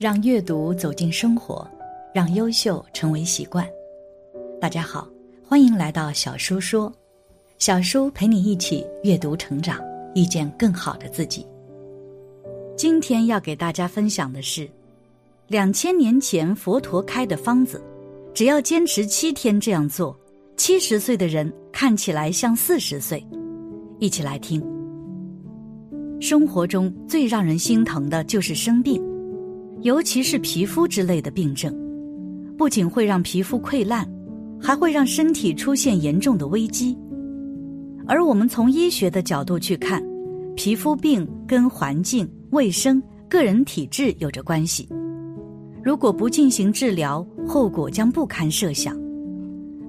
让阅读走进生活，让优秀成为习惯。大家好，欢迎来到小叔说，小叔陪你一起阅读成长，遇见更好的自己。今天要给大家分享的是，两千年前佛陀开的方子，只要坚持七天这样做，七十岁的人看起来像四十岁。一起来听。生活中最让人心疼的就是生病。尤其是皮肤之类的病症，不仅会让皮肤溃烂，还会让身体出现严重的危机。而我们从医学的角度去看，皮肤病跟环境、卫生、个人体质有着关系。如果不进行治疗，后果将不堪设想。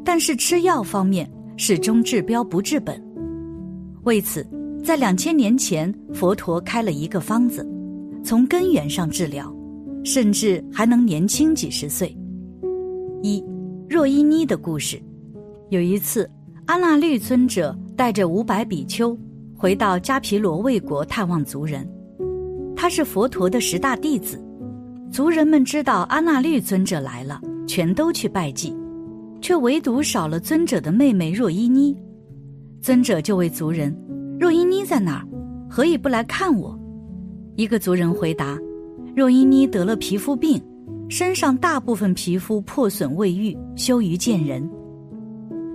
但是吃药方面，始终治标不治本。为此，在两千年前，佛陀开了一个方子，从根源上治疗。甚至还能年轻几十岁。一若依妮的故事，有一次，阿那律尊者带着五百比丘回到迦毗罗卫国探望族人。他是佛陀的十大弟子，族人们知道阿那律尊者来了，全都去拜祭，却唯独少了尊者的妹妹若依妮。尊者就问族人：“若依妮在哪儿？何以不来看我？”一个族人回答。若依妮得了皮肤病，身上大部分皮肤破损未愈，羞于见人。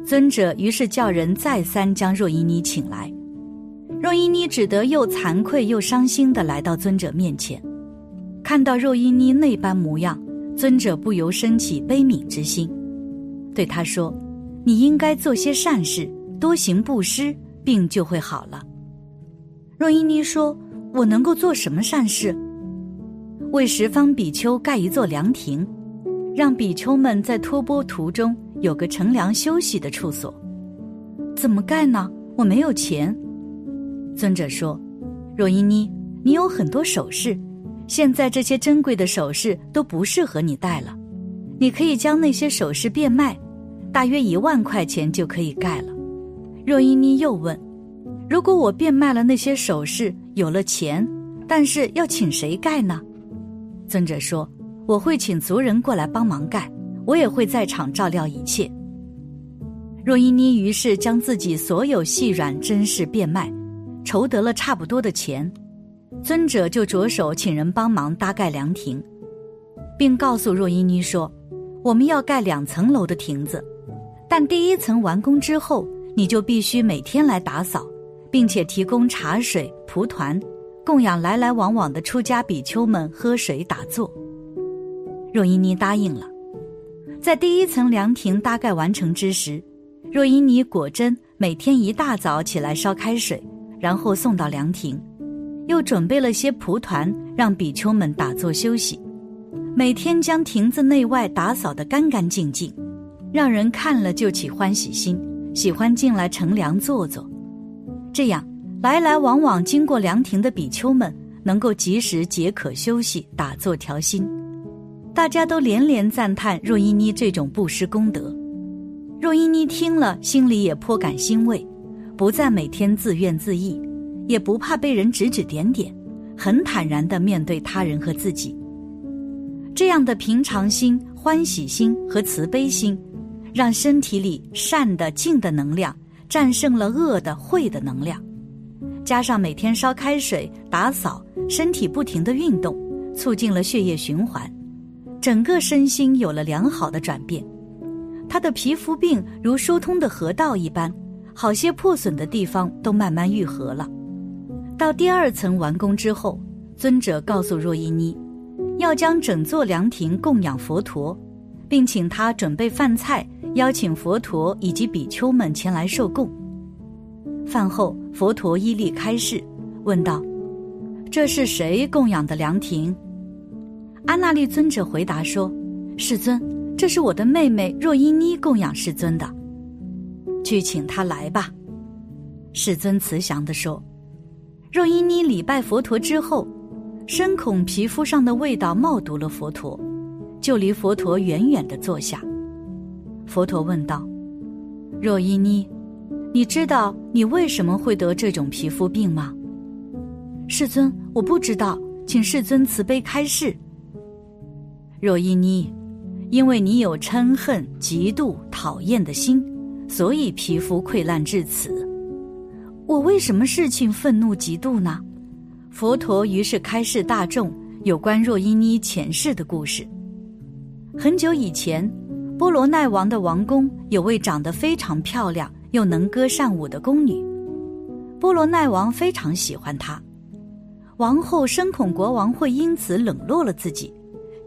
尊者于是叫人再三将若依妮请来，若依妮只得又惭愧又伤心地来到尊者面前。看到若依妮那般模样，尊者不由升起悲悯之心，对他说：“你应该做些善事，多行布施，病就会好了。”若依妮说：“我能够做什么善事？”为十方比丘盖一座凉亭，让比丘们在托钵途中有个乘凉休息的处所。怎么盖呢？我没有钱。尊者说：“若依妮，你有很多首饰，现在这些珍贵的首饰都不适合你戴了。你可以将那些首饰变卖，大约一万块钱就可以盖了。”若依妮又问：“如果我变卖了那些首饰，有了钱，但是要请谁盖呢？”尊者说：“我会请族人过来帮忙盖，我也会在场照料一切。”若依妮于是将自己所有细软珍饰变卖，筹得了差不多的钱，尊者就着手请人帮忙搭盖凉亭，并告诉若依妮说：“我们要盖两层楼的亭子，但第一层完工之后，你就必须每天来打扫，并且提供茶水、蒲团。”供养来来往往的出家比丘们喝水打坐。若依妮答应了。在第一层凉亭大概完成之时，若依妮果真每天一大早起来烧开水，然后送到凉亭，又准备了些蒲团让比丘们打坐休息，每天将亭子内外打扫得干干净净，让人看了就起欢喜心，喜欢进来乘凉坐坐。这样。来来往往经过凉亭的比丘们，能够及时解渴休息、打坐调心，大家都连连赞叹若依妮这种布施功德。若依妮听了，心里也颇感欣慰，不再每天自怨自艾，也不怕被人指指点点，很坦然地面对他人和自己。这样的平常心、欢喜心和慈悲心，让身体里善的静的能量战胜了恶的慧的能量。加上每天烧开水、打扫，身体不停的运动，促进了血液循环，整个身心有了良好的转变。他的皮肤病如疏通的河道一般，好些破损的地方都慢慢愈合了。到第二层完工之后，尊者告诉若依妮，要将整座凉亭供养佛陀，并请他准备饭菜，邀请佛陀以及比丘们前来受供。饭后，佛陀依例开示，问道：“这是谁供养的凉亭？”阿那律尊者回答说：“世尊，这是我的妹妹若依妮供养世尊的，去请她来吧。”世尊慈祥地说：“若依妮礼拜佛陀之后，深恐皮肤上的味道冒毒了佛陀，就离佛陀远远的坐下。佛陀问道：‘若依妮。’”你知道你为什么会得这种皮肤病吗？世尊，我不知道，请世尊慈悲开示。若依妮，因为你有嗔恨、嫉妒、讨厌的心，所以皮肤溃烂至此。我为什么事情愤怒嫉妒呢？佛陀于是开示大众有关若依妮前世的故事。很久以前，波罗奈王的王宫有位长得非常漂亮又能歌善舞的宫女，波罗奈王非常喜欢她。王后深恐国王会因此冷落了自己，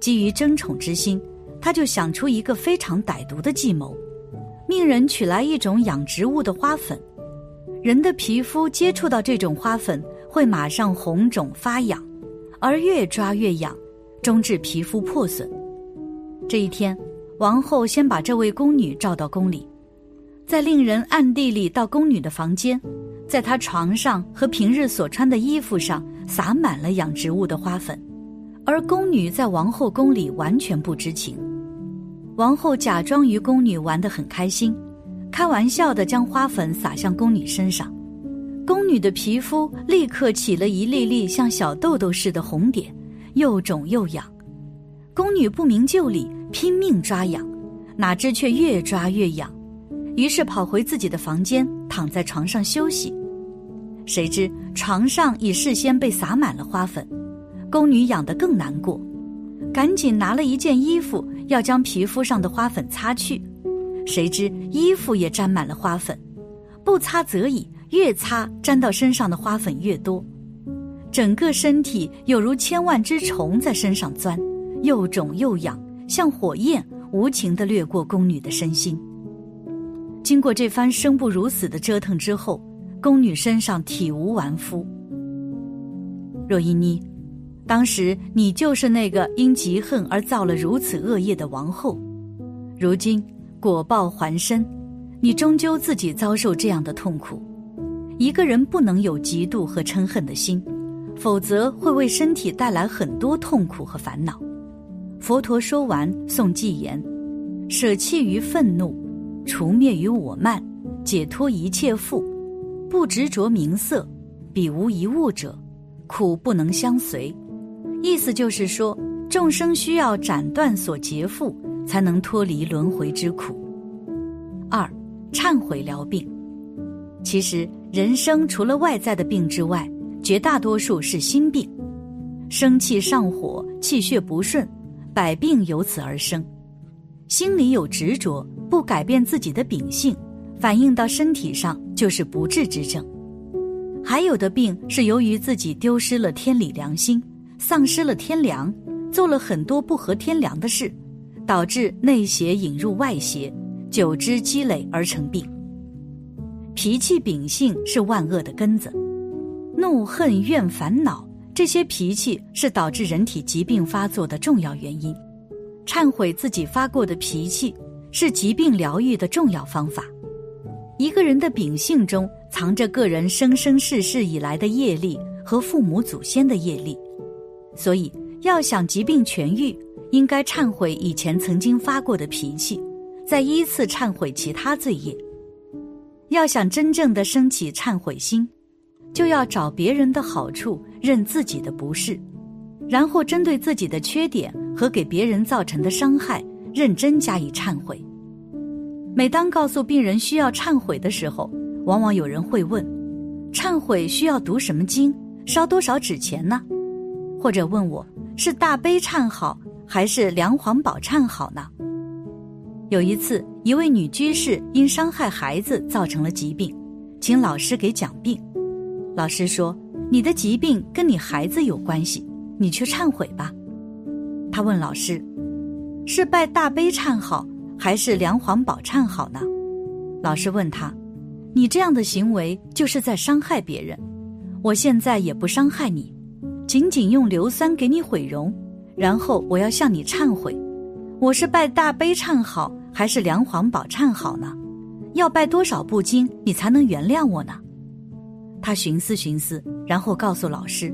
基于争宠之心，他就想出一个非常歹毒的计谋，命人取来一种养植物的花粉，人的皮肤接触到这种花粉会马上红肿发痒，而越抓越痒，终致皮肤破损。这一天，王后先把这位宫女召到宫里，在令人暗地里到宫女的房间，在她床上和平日所穿的衣服上。撒满了养植物的花粉，而宫女在王后宫里完全不知情。王后假装与宫女玩得很开心，开玩笑的将花粉撒向宫女身上，宫女的皮肤立刻起了一粒粒像小豆豆似的红点，又肿又痒。宫女不明就里，拼命抓痒，哪知却越抓越痒，于是跑回自己的房间，躺在床上休息。谁知床上已事先被撒满了花粉，宫女痒得更难过，赶紧拿了一件衣服要将皮肤上的花粉擦去，谁知衣服也沾满了花粉，不擦则已，越擦沾到身上的花粉越多，整个身体有如千万只虫在身上钻，又肿又痒，像火焰无情地掠过宫女的身心。经过这番生不如死的折腾之后。宫女身上体无完肤。若依妮，当时你就是那个因嫉恨而造了如此恶业的王后，如今果报还身，你终究自己遭受这样的痛苦。一个人不能有嫉妒和嗔恨的心，否则会为身体带来很多痛苦和烦恼。佛陀说完，诵偈言：舍弃于愤怒，除灭于我慢，解脱一切缚。不执着名色，彼无一物者，苦不能相随。意思就是说，众生需要斩断所结缚，才能脱离轮回之苦。二，忏悔疗病。其实，人生除了外在的病之外，绝大多数是心病，生气上火，气血不顺，百病由此而生。心里有执着，不改变自己的秉性。反映到身体上就是不治之症，还有的病是由于自己丢失了天理良心，丧失了天良，做了很多不合天良的事，导致内邪引入外邪，久之积累而成病。脾气秉性是万恶的根子，怒恨怨烦恼这些脾气是导致人体疾病发作的重要原因。忏悔自己发过的脾气，是疾病疗愈的重要方法。一个人的秉性中藏着个人生生世世以来的业力和父母祖先的业力，所以要想疾病痊愈，应该忏悔以前曾经发过的脾气，再依次忏悔其他罪业。要想真正的升起忏悔心，就要找别人的好处，认自己的不是，然后针对自己的缺点和给别人造成的伤害，认真加以忏悔。每当告诉病人需要忏悔的时候，往往有人会问：“忏悔需要读什么经？烧多少纸钱呢？”或者问我是大悲忏好还是梁皇宝忏好呢？有一次，一位女居士因伤害孩子造成了疾病，请老师给讲病。老师说：“你的疾病跟你孩子有关系，你去忏悔吧。”他问老师：“是拜大悲忏好？”还是梁皇宝忏好呢？老师问他：“你这样的行为就是在伤害别人。我现在也不伤害你，仅仅用硫酸给你毁容，然后我要向你忏悔。我是拜大悲忏好，还是梁皇宝忏好呢？要拜多少部经，你才能原谅我呢？”他寻思寻思，然后告诉老师：“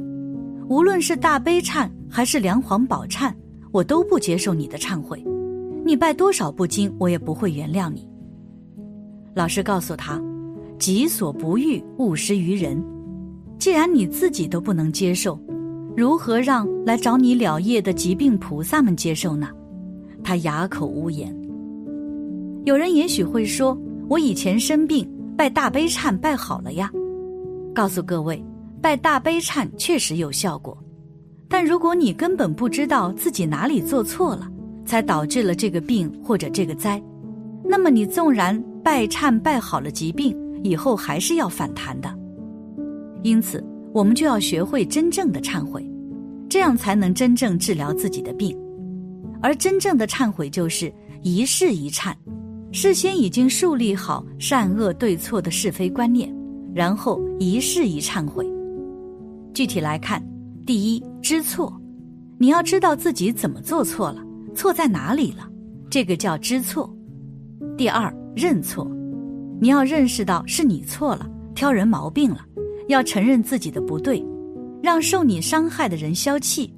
无论是大悲忏还是梁皇宝忏，我都不接受你的忏悔。”你拜多少部经，我也不会原谅你。老师告诉他：“己所不欲，勿施于人。既然你自己都不能接受，如何让来找你了业的疾病菩萨们接受呢？他哑口无言。有人也许会说：“我以前生病，拜大悲忏拜好了呀。”告诉各位，拜大悲忏确实有效果，但如果你根本不知道自己哪里做错了，才导致了这个病或者这个灾，那么你纵然拜忏拜好了疾病，以后还是要反弹的。因此，我们就要学会真正的忏悔，这样才能真正治疗自己的病。而真正的忏悔就是一事一忏，事先已经树立好善恶对错的是非观念，然后一事一忏悔。具体来看，第一，知错，你要知道自己怎么做错了，错在哪里了，这个叫知错。第二，认错，你要认识到是你错了，挑人毛病了，要承认自己的不对，让受你伤害的人消气，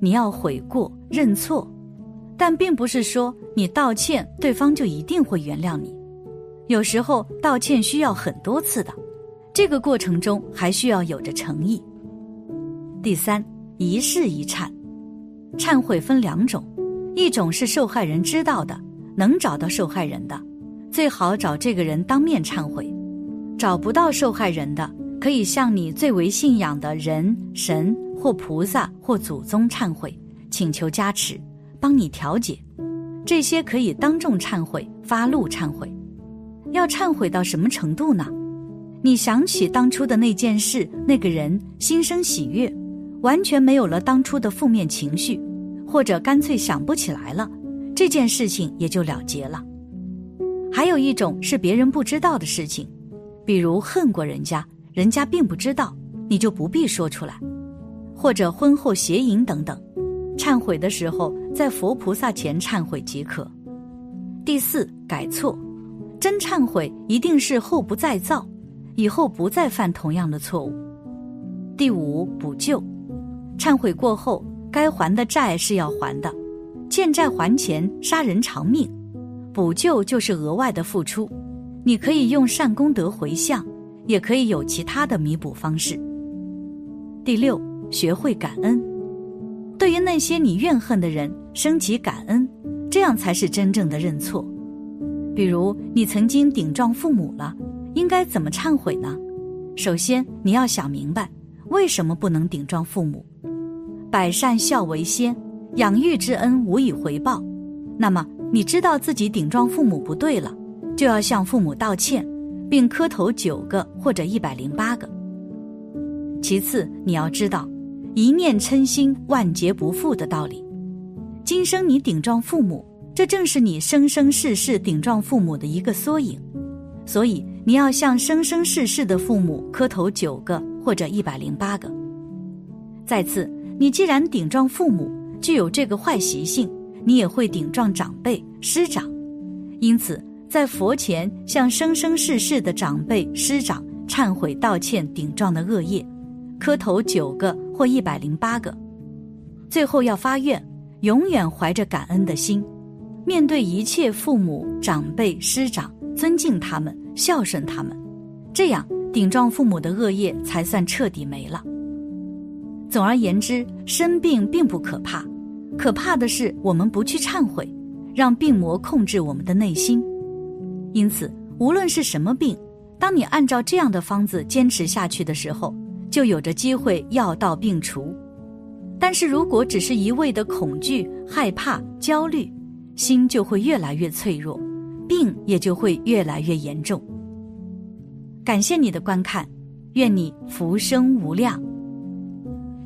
你要悔过认错。但并不是说你道歉，对方就一定会原谅你。有时候道歉需要很多次的，这个过程中还需要有着诚意。第三，一事一忏，忏悔分两种，一种是受害人知道的，能找到受害人的，最好找这个人当面忏悔；找不到受害人的，可以向你最为信仰的人、神或菩萨或祖宗忏悔，请求加持。帮你调解，这些可以当众忏悔、发怒忏悔。要忏悔到什么程度呢？你想起当初的那件事、那个人，心生喜悦，完全没有了当初的负面情绪，或者干脆想不起来了，这件事情也就了结了。还有一种是别人不知道的事情，比如恨过人家，人家并不知道，你就不必说出来，或者婚后邪淫等等。忏悔的时候，在佛菩萨前忏悔即可。第四，改错，真忏悔一定是后不再造，以后不再犯同样的错误。第五，补救，忏悔过后，该还的债是要还的，欠债还钱，杀人偿命，补救就是额外的付出，你可以用善功德回向，也可以有其他的弥补方式。第六，学会感恩。对于那些你怨恨的人，升起感恩，这样才是真正的认错。比如你曾经顶撞父母了，应该怎么忏悔呢？首先你要想明白，为什么不能顶撞父母？百善孝为先，养育之恩无以回报。那么你知道自己顶撞父母不对了，就要向父母道歉，并磕头九个或者一百零八个。其次你要知道。一念嗔心，万劫不复的道理。今生你顶撞父母，这正是你生生世世顶撞父母的一个缩影。所以你要向生生世世的父母磕头九个或者一百零八个。再次，你既然顶撞父母，具有这个坏习性，你也会顶撞长辈师长。因此，在佛前向生生世世的长辈师长忏悔道歉顶撞的恶业。磕头九个或一百零八个，最后要发愿，永远怀着感恩的心，面对一切父母长辈师长，尊敬他们，孝顺他们，这样顶撞父母的恶业才算彻底没了。总而言之，生病并不可怕，可怕的是我们不去忏悔，让病魔控制我们的内心。因此，无论是什么病，当你按照这样的方子坚持下去的时候。就有着机会药到病除，但是如果只是一味的恐惧、害怕、焦虑，心就会越来越脆弱，病也就会越来越严重。感谢你的观看，愿你福生无量。